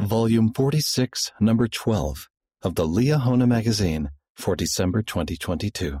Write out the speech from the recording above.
Volume 46, Number 12 of the Liahona Magazine for December 2022.